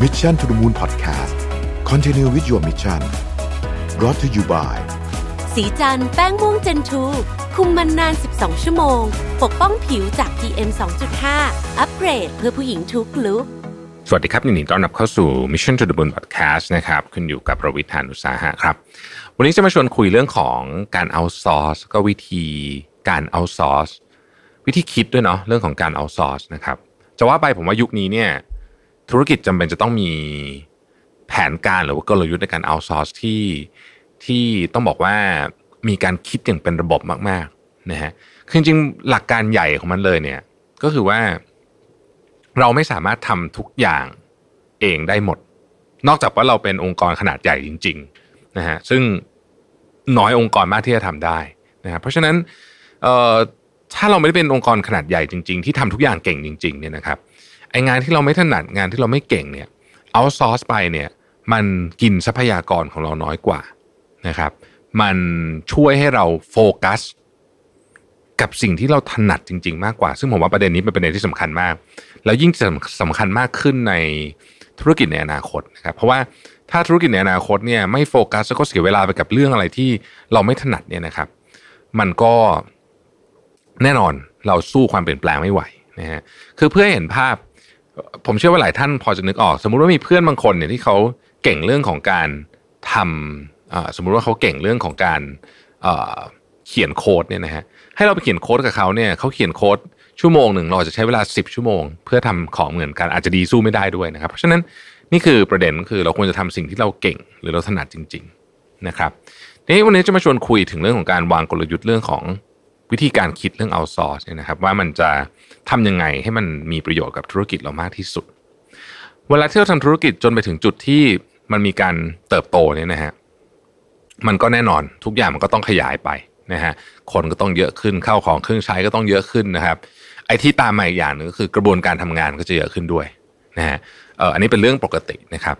Mission to the Moon Podcast Continue with your mission brought to you by สีจันแป้งม่วงเจนทูคุมมันนาน 12 ชั่วโมง ปกป้องผิวจาก PM 2.5 อัปเกรดเพื่อผู้หญิงทุกลุกสวัสดีครับยินดีต้อนรับเข้าสู่ Mission to the Moon Podcast นะครับคุณอยู่กับประวิทยานุสาหะครับ วันนี้จะมาชวนคุยเรื่องของการเอาซอร์สก็วิธีการเอาซอร์สวิธีคิดด้วยเนาะเรื่องของการเอาซอร์สนะครับจะว่าไปผมว่ายุคนี้เนี่ย ธุรกิจจำเป็นจะต้องมีแผนการหรือว่ากลยุทธ์ในการเอาซอร์สที่ที่ต้องบอกว่ามีการคิดอย่างเป็นระบบมากๆนะฮะคือจริงๆหลักการใหญ่ของมันเลยเนี่ย ก็คือว่า เราไม่สามารถทำทุกอย่างเองได้หมด นอกจากว่าเราเป็นองค์กรขนาดใหญ่จริง ๆนะฮะซึ่งน้อยองค์กรมากที่จะทำได้นะครับเพราะฉะนั้นเอ่อถ้าเราไม่ได้เป็นองค์กรขนาดใหญ่จริง ๆ ที่ทำทุกอย่างเก่งจริง ๆ เนี่ยนะครับ ไองานที่เราไม่ถนัดงานที่เราไม่เก่งเนี่ย outsource ไปเนี่ยมันกินทรัพยากรของเราน้อยกว่านะครับ มันช่วยให้เราโฟกัสกับสิ่งที่เราถนัดจริง ๆ มากกว่า ซึ่งผมว่าประเด็นนี้เป็นประเด็นที่สำคัญมาก แล้วยิ่งสำสำคัญมากขึ้นในธุรกิจในอนาคตนะครับ เพราะว่าถ้าธุรกิจในอนาคตเนี่ยไม่โฟกัสแล้วก็เสียเวลาไปกับเรื่องอะไรที่เราไม่ถนัดเนี่ยนะครับ มันก็แน่นอนเราสู้ความเปลี่ยนแปลงไม่ไหวนะฮะคือเพื่อให้เห็นภาพ ผมเชื่อว่าหลายท่านพอจะนึกออก สมมุติว่ามีเพื่อนบางคนเนี่ยที่เขาเก่งเรื่องของการทำสมมุติว่าเขาเก่งเรื่องของการเขียนโค้ดเนี่ยนะฮะให้เราไปเขียนโค้ดกับเขาเนี่ยเขาเขียนโค้ดชั่วโมงหนึ่งเราจะใช้เวลา 10 ชั่วโมง เพื่อทำของเหมือนกันอาจจะดีสู้ไม่ได้ด้วยนะครับ เพราะฉะนั้นนี่คือประเด็นคือเราควรจะทำสิ่งที่เราเก่งหรือเราถนัดจริง ๆนะครับทีนี้วันนี้จะมาชวนคุยถึงเรื่องของการวางกลยุทธ์เรื่องของ วิธีการคิดเรื่องเอาซอร์สเนี่ยนะครับว่ามันจะทำยังไงให้มันมีประโยชน์กับธุรกิจเรามากที่สุด เวลาที่เราทำธุรกิจจนไปถึงจุดที่มันมีการเติบโตเนี่ยนะฮะมันก็แน่นอนทุกอย่างมันก็ต้องขยายไปนะฮะคนก็ต้องเยอะขึ้นเข้าของเครื่องใช้ก็ต้องเยอะขึ้นนะครับ ไอ้ที่ตามมาอีกอย่างหนึ่งก็คือกระบวนการทำงานก็จะเยอะขึ้นด้วยนะฮะเอออันนี้เป็นเรื่องปกตินะครับ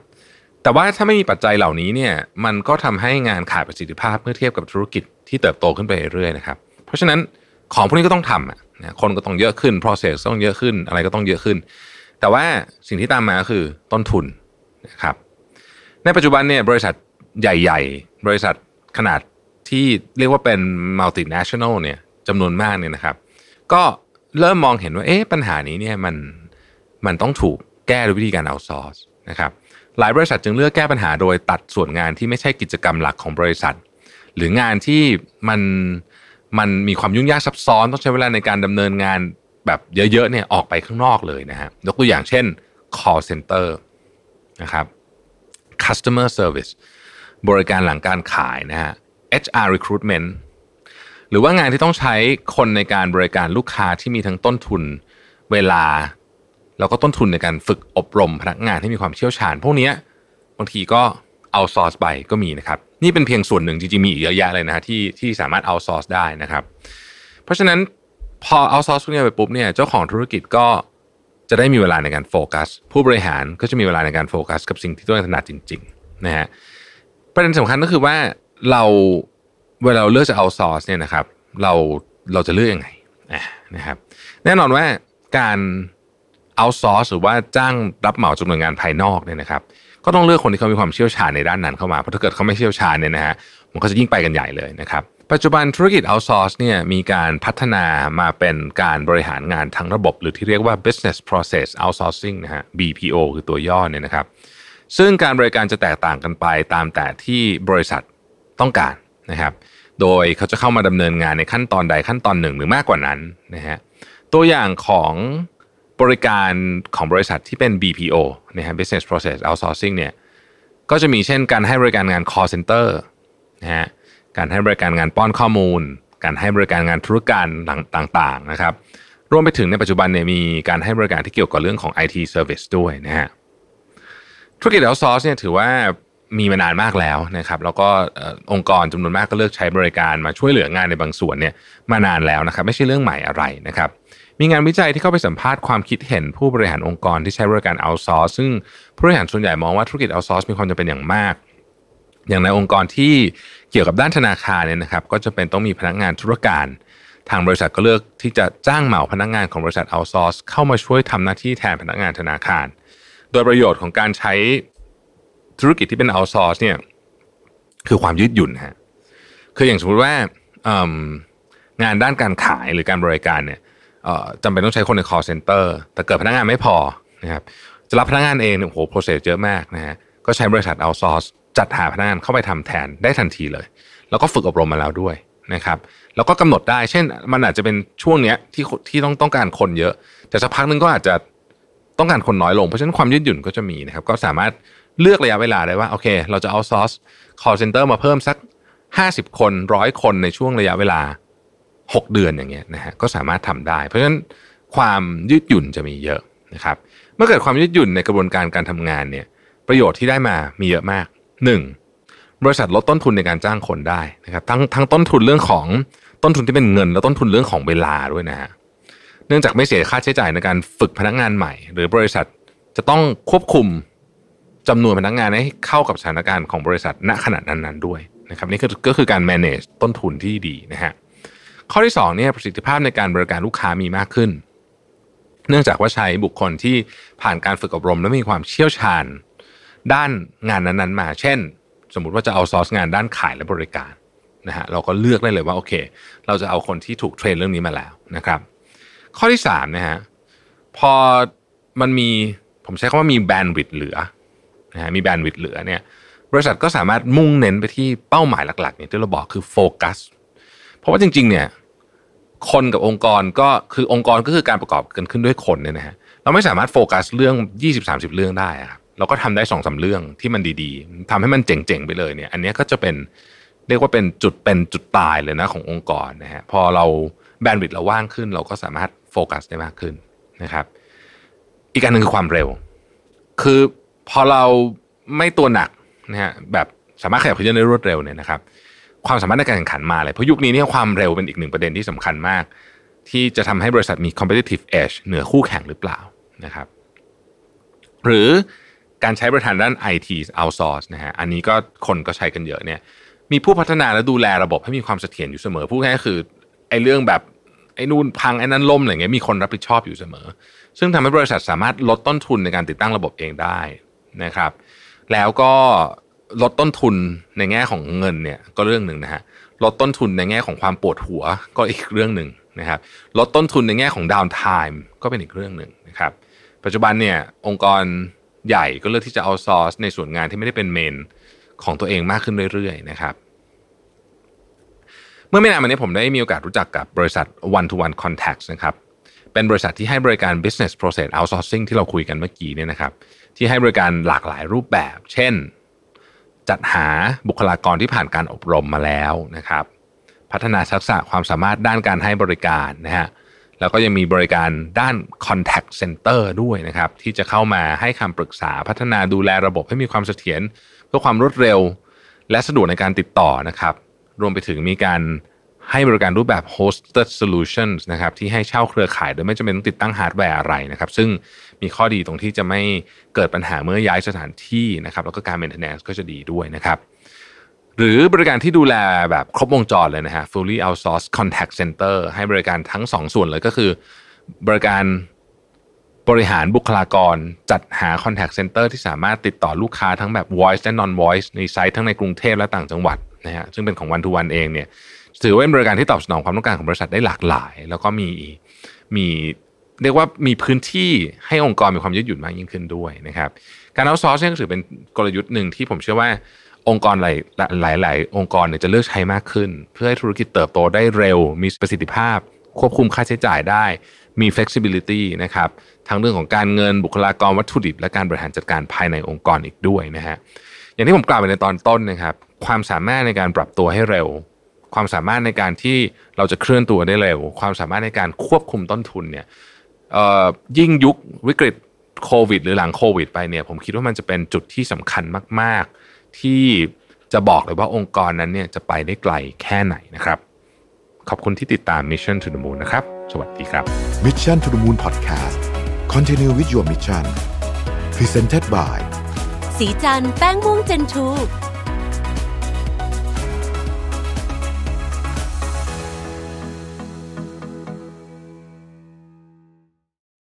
แต่ว่าถ้าไม่มีปัจจัยเหล่านี้เนี่ยมันก็ทำให้งานขาดประสิทธิภาพเมื่อเทียบกับธุรกิจที่เติบโตขึ้นไปเรื่อยๆนะครับ ราะฉะนั้นของพวกนี้ก็ต้องทำอะนะคนก็ต้องเยอะขึ้น process ต้องเยอะขึ้นอะไรก็ต้องเยอะขึ้น แต่ว่าสิ่งที่ตามมาคือต้นทุนนะครับในปัจจุบันเนี่ยบริษัทใหญ่ ๆ บริษัทขนาดที่เรียกว่าเป็น multinational เนี่ยจำนวนมากเนี่ยนะครับ ก็เริ่มมองเห็นว่าเอ๊ะปัญหานี้เนี่ยมันมันต้องถูกแก้ด้วยวิธีการ outsource นะครับหลายบริษัทจึงเลือกแก้ปัญหาโดยตัดส่วนงานที่ไม่ใช่กิจกรรมหลักของบริษัท หรืองานที่มัน มันมีความยุ่งยากซับซ้อนต้องใช้เวลาในการดำเนินงานแบบเยอะๆเนี่ยออกไปข้างนอกเลยนะฮะยกตัวอย่างเช่น call center นะครับ customer service บริการหลังการขายนะฮะ HR recruitment หรือว่างานที่ต้องใช้คนในการบริการลูกค้าที่มีทั้งต้นทุนเวลา แล้วก็ต้นทุนในการฝึกอบรมพนักงานที่มีความเชี่ยวชาญ พวกนี้บางทีก็ เอาซอร์สไปก็มีนะครับ นี่เป็นเพียงส่วนหนึ่งจริงๆมีอีกเยอะแยะเลยนะฮะที่ที่สามารถเอาซอร์สได้นะครับ เพราะฉะนั้นพอเอาซอร์สพวกนี้ไปปุ๊บเนี่ยเจ้าของธุรกิจก็จะได้มีเวลาในการโฟกัส ผู้บริหารก็จะมีเวลาในการโฟกัส กับสิ่งที่ตัวเองถนัดจริงๆนะฮะประเด็นสำคัญก็คือว่าเราเวลาเราเลือกจะเอาซอร์สเนี่ยนะครับ เราเราจะเลือกยังไงนะครับ แน่นอนว่าการ เอาซอร์สหรือว่าจ้างรับเหมาจำนวนงานภายนอกเนี่ยนะครับก็ต้องเลือกคนที่เขามีความเชี่ยวชาญในด้านนั้นเข้ามาเพราะถ้าเกิดเขาไม่เชี่ยวชาญเนี่ยนะฮะมันก็จะยิ่งไปกันใหญ่เลยนะครับปัจจุบันธุรกิจเอาซอร์สเนี่ยมีการพัฒนามาเป็นการบริหารงานทั้งระบบ หรือที่เรียกว่า business process outsourcing นะฮะ BPO คือตัวย่อเนี่ยนะครับ ซึ่งการบริการจะแตกต่างกันไปตามแต่ที่บริษัทต้องการนะครับ โดยเขาจะเข้ามาดำเนินงานในขั้นตอนใดขั้นตอนหนึ่งหรือมากกว่านั้นนะฮะตัวอย่างของ บริการของบริษัทที่เป็น BPO นะฮะ Business Process Outsourcing เนี่ยก็จะมีเช่นการให้บริการงาน call center นะฮะการให้บริการงานป้อนข้อมูล การให้บริการงานธุรการต่างๆนะครับรวมไปถึงในปัจจุบันเนี่ยมีการให้บริการที่เกี่ยวกับเรื่องของ IT Service ด้วยนะฮะธุรกิจ outsource เนี่ยถือว่า มีมานานมากแล้วนะครับ แล้วก็องค์กรจำนวนมากก็เลือกใช้บริการมาช่วยเหลืองานในบางส่วนเนี่ยมานานแล้วนะครับ ไม่ใช่เรื่องใหม่อะไรนะครับ มีงานวิจัยที่เข้าไปสัมภาษณ์ความคิดเห็นผู้บริหารองค์กรที่ใช้บริการ outsource ซึ่งผู้บริหารส่วนใหญ่มองว่าธุรกิจ outsource มีความจำเป็นอย่างมาก อย่างในองค์กรที่เกี่ยวกับด้านธนาคารเนี่ยนะครับ ก็จะเป็นต้องมีพนักงานธุรการทางบริษัทก็เลือกที่จะจ้างเหมาพนักงานของบริษัท outsource เข้ามาช่วยทำหน้าที่แทนพนักงานธนาคาร โดยประโยชน์ของการใช้ ธุรกิจที่เป็น outsource เนี่ยคือความยืดหยุ่นฮะคืออย่างสมมติว่างานด้านการขายหรือการบริการเนี่ยจำเป็นต้องใช้คนใน call center แต่เกิดพนักงานไม่พอนะครับจะรับพนักงานเองโอ้โหโปรเซสเยอะมากนะฮะก็ใช้บริษัท outsource จัดหาพนักงานเข้าไปทำแทนได้ทันทีเลย แล้วก็ฝึกอบรมมาแล้วด้วยนะครับแล้วก็กำหนดได้เช่น มันอาจจะเป็นช่วงเนี้ยที่ที่ต้องต้องการคนเยอะ แต่สักพักนึงก็อาจจะต้องการคนน้อยลงเพราะฉะนั้นความยืดหยุ่นก็จะมีนะครับ ก็สามารถ เลือกระยะเวลาได้ว่าโอเค เราจะเอาซอส call center มาเพิ่มสัก 50 คนร้อยคนในช่วงระยะเวลา 6 เดือนอย่างเงี้ยนะฮะก็สามารถทำได้ เพราะฉะนั้นความยืดหยุ่นจะมีเยอะนะครับเมื่อเกิดความยืดหยุ่นในกระบวนการการทำงานเนี่ยประโยชน์ที่ได้มามีเยอะมาก 1. บริษัทลดต้นทุนในการจ้างคนได้นะครับทั้งทั้งต้นทุนเรื่องของต้นทุนที่เป็นเงิน และต้นทุนเรื่องของเวลาด้วยนะฮะเนื่องจากไม่เสียค่าใช้จ่ายในการฝึกพนักงานใหม่ หรือบริษัทจะต้องควบคุม จำนวนพนักงานให้เข้ากับสถานการณ์ของบริษัทณขณะนั้นๆด้วยนะครับนี่คือก็คือการ manage ต้นทุนที่ดีนะฮะข้อที่2เนี่ยประสิทธิภาพในการบริการลูกค้ามีมากขึ้น เนื่องจากว่าใช้บุคคลที่ผ่านการฝึกอบรมและมีความเชี่ยวชาญ ด้านงานนั้นๆมา เช่น สมมุติว่าจะเอาซอสงานด้านขายและบริการนะฮะเราก็เลือกได้เลยว่าโอเค เราจะเอาคนที่ถูกเทรนเรื่องนี้มาแล้วนะครับ ข้อที่3นะฮะพอมันมีผมใช้คำว่ามีแบนด์วิดเหลือ นะฮะมีแบนด์วิดเหลือเนี่ยบริษัทก็สามารถมุ่งเน้นไปที่เป้าหมายหลักๆเนี่ยที่เราบอกคือโฟกัสเพราะว่าจริง ๆ เนี่ย คนกับองค์กรก็คือองค์กรก็คือการประกอบกันขึ้นด้วยคนเนี่ยนะฮะเราไม่สามารถโฟกัสเรื่อง 20-30 เรื่องได้ครับเราก็ทำได้สองสาเรื่องที่มันดีๆทำให้มันเจ๋งๆไปเลยเนี่ย อันนี้ก็จะเป็นเรียกว่าเป็นจุดเป็นจุดตายเลยนะขององค์กรนะฮะพอเราแบนด์วิดเราว่างขึ้น เราก็สามารถโฟกัสได้มากขึ้นนะครับ อีกอันหนึ่งคือความเร็ว คือ พอเราไม่ตัวหนักนะฮะแบบสามารถขยับเขยื้อนได้รวดเร็วเนี่ยนะครับ ความสามารถในการแข่งขันมาเลยเพราะยุคนี้เนี่ยความเร็วเป็นอีกหนึ่งประเด็นที่สำคัญมาก ที่จะทำให้บริษัทมี competitive edge เหนือคู่แข่งหรือเปล่านะครับ หรือการใช้บริการด้าน IT outsource นะฮะอันนี้ก็คนก็ใช้กันเยอะเนี่ย มีผู้พัฒนาและดูแลระบบให้มีความเสถียรอยู่เสมอพูดง่ายๆคือไอ้เรื่องแบบไอ้นู่นพังไอ้นั่นล่มอะไรเงี้ยมีคนรับผิดชอบอยู่เสมอ ซึ่งทำให้บริษัทสามารถลดต้นทุนในการติดตั้งระบบเองได้ นะครับ แล้วก็ลดต้นทุนในแง่ของเงินเนี่ยก็เรื่องหนึ่งนะฮะลดต้นทุนในแง่ของความปวดหัวก็อีกเรื่องหนึ่งนะครับลดต้นทุนในแง่ของดาวน์ไทม์ก็เป็นอีกเรื่องหนึ่งนะครับปัจจุบันเนี่ยองค์กรใหญ่ก็เลือกที่จะเอาซอร์สในส่วนงานที่ไม่ได้เป็นเมนของตัวเองมากขึ้นเรื่อยๆนะครับ เมื่อไม่นานมานี้ผมได้มีโอกาสรู้จักกับบริษัท one to one contacts นะครับ เป็นบริษัทที่ให้บริการ business process outsourcing ที่เราคุยกันเมื่อกี้เนี่ยนะครับที่ให้บริการหลากหลายรูปแบบ เช่น จัดหาบุคลากรที่ผ่านการอบรมมาแล้วนะครับพัฒนาทักษะความสามารถด้านการให้บริการนะฮะแล้วก็ยังมีบริการด้าน contact center ด้วยนะครับที่จะเข้ามาให้คำปรึกษาพัฒนาดูแลระบบให้มีความเสถียรเพื่อความรวดเร็ว และสะดวกในการติดต่อนะครับ รวมไปถึงมีการ ให้บริการรูปแบบ hosted solutions นะครับที่ให้เช่าเครือข่ายโดยไม่จำเป็นต้องติดตั้งฮาร์ดแวร์อะไรนะครับซึ่งมีข้อดีตรงที่จะไม่เกิดปัญหาเมื่อย้ายสถานที่นะครับแล้วก็การ maintenance ก็จะดีด้วยนะครับหรือบริการที่ดูแลแบบครบวงจรเลยนะฮะ fully outsourced contact center ให้บริการทั้งสองส่วนเลยก็คือ บริการบริหารบุคลากรจัดหา contact center ที่สามารถติดต่อลูกค้าทั้งแบบ voice และ non voice ในไซต์ทั้งในกรุงเทพและต่างจังหวัดนะฮะซึ่งเป็นของ one to one เองเนี่ย ถือว่าเป็นบริการที่ตอบสนองความต้องการของบริษัทได้หลากหลาย แล้วก็มีมีเรียกว่ามีพื้นที่ให้องค์กรมีความยืดหยุ่นมากยิ่งขึ้นด้วยนะครับ การเอาซอร์สเนี่ยถือเป็นกลยุทธ์หนึ่งที่ผมเชื่อว่าองค์กรหลายหลายหลายองค์กรเนี่ยจะเลือกใช้มากขึ้น เพื่อให้ธุรกิจเติบโตได้เร็ว มีประสิทธิภาพ ควบคุมค่าใช้จ่ายได้ มี flexibility นะครับทั้งเรื่องของการเงินบุคลากรวัตถุดิบ และการบริหารจัดการภายในองค์กรอีกด้วยนะฮะอย่างที่ผมกล่าวไปในตอนต้นนะครับความสามารถในการปรับตัวให้เร็ว ความสามารถในการที่เราจะเคลื่อนตัวได้เร็ว ความสามารถในการควบคุมต้นทุนเนี่ยยิ่งยุควิกฤตโควิด หรือหลังโควิด ไปเนี่ยผมคิดว่ามันจะเป็นจุดที่สำคัญมาก ๆ ที่จะบอกเลยว่าองค์กรนั้นเนี่ยจะไปได้ไกลแค่ไหนนะครับ ขอบคุณที่ติดตาม Mission to the Moon นะครับ สวัสดีครับ Mission to the Moon Podcast Continue with your mission Presented by สีจันแป้งม่วงเจนทู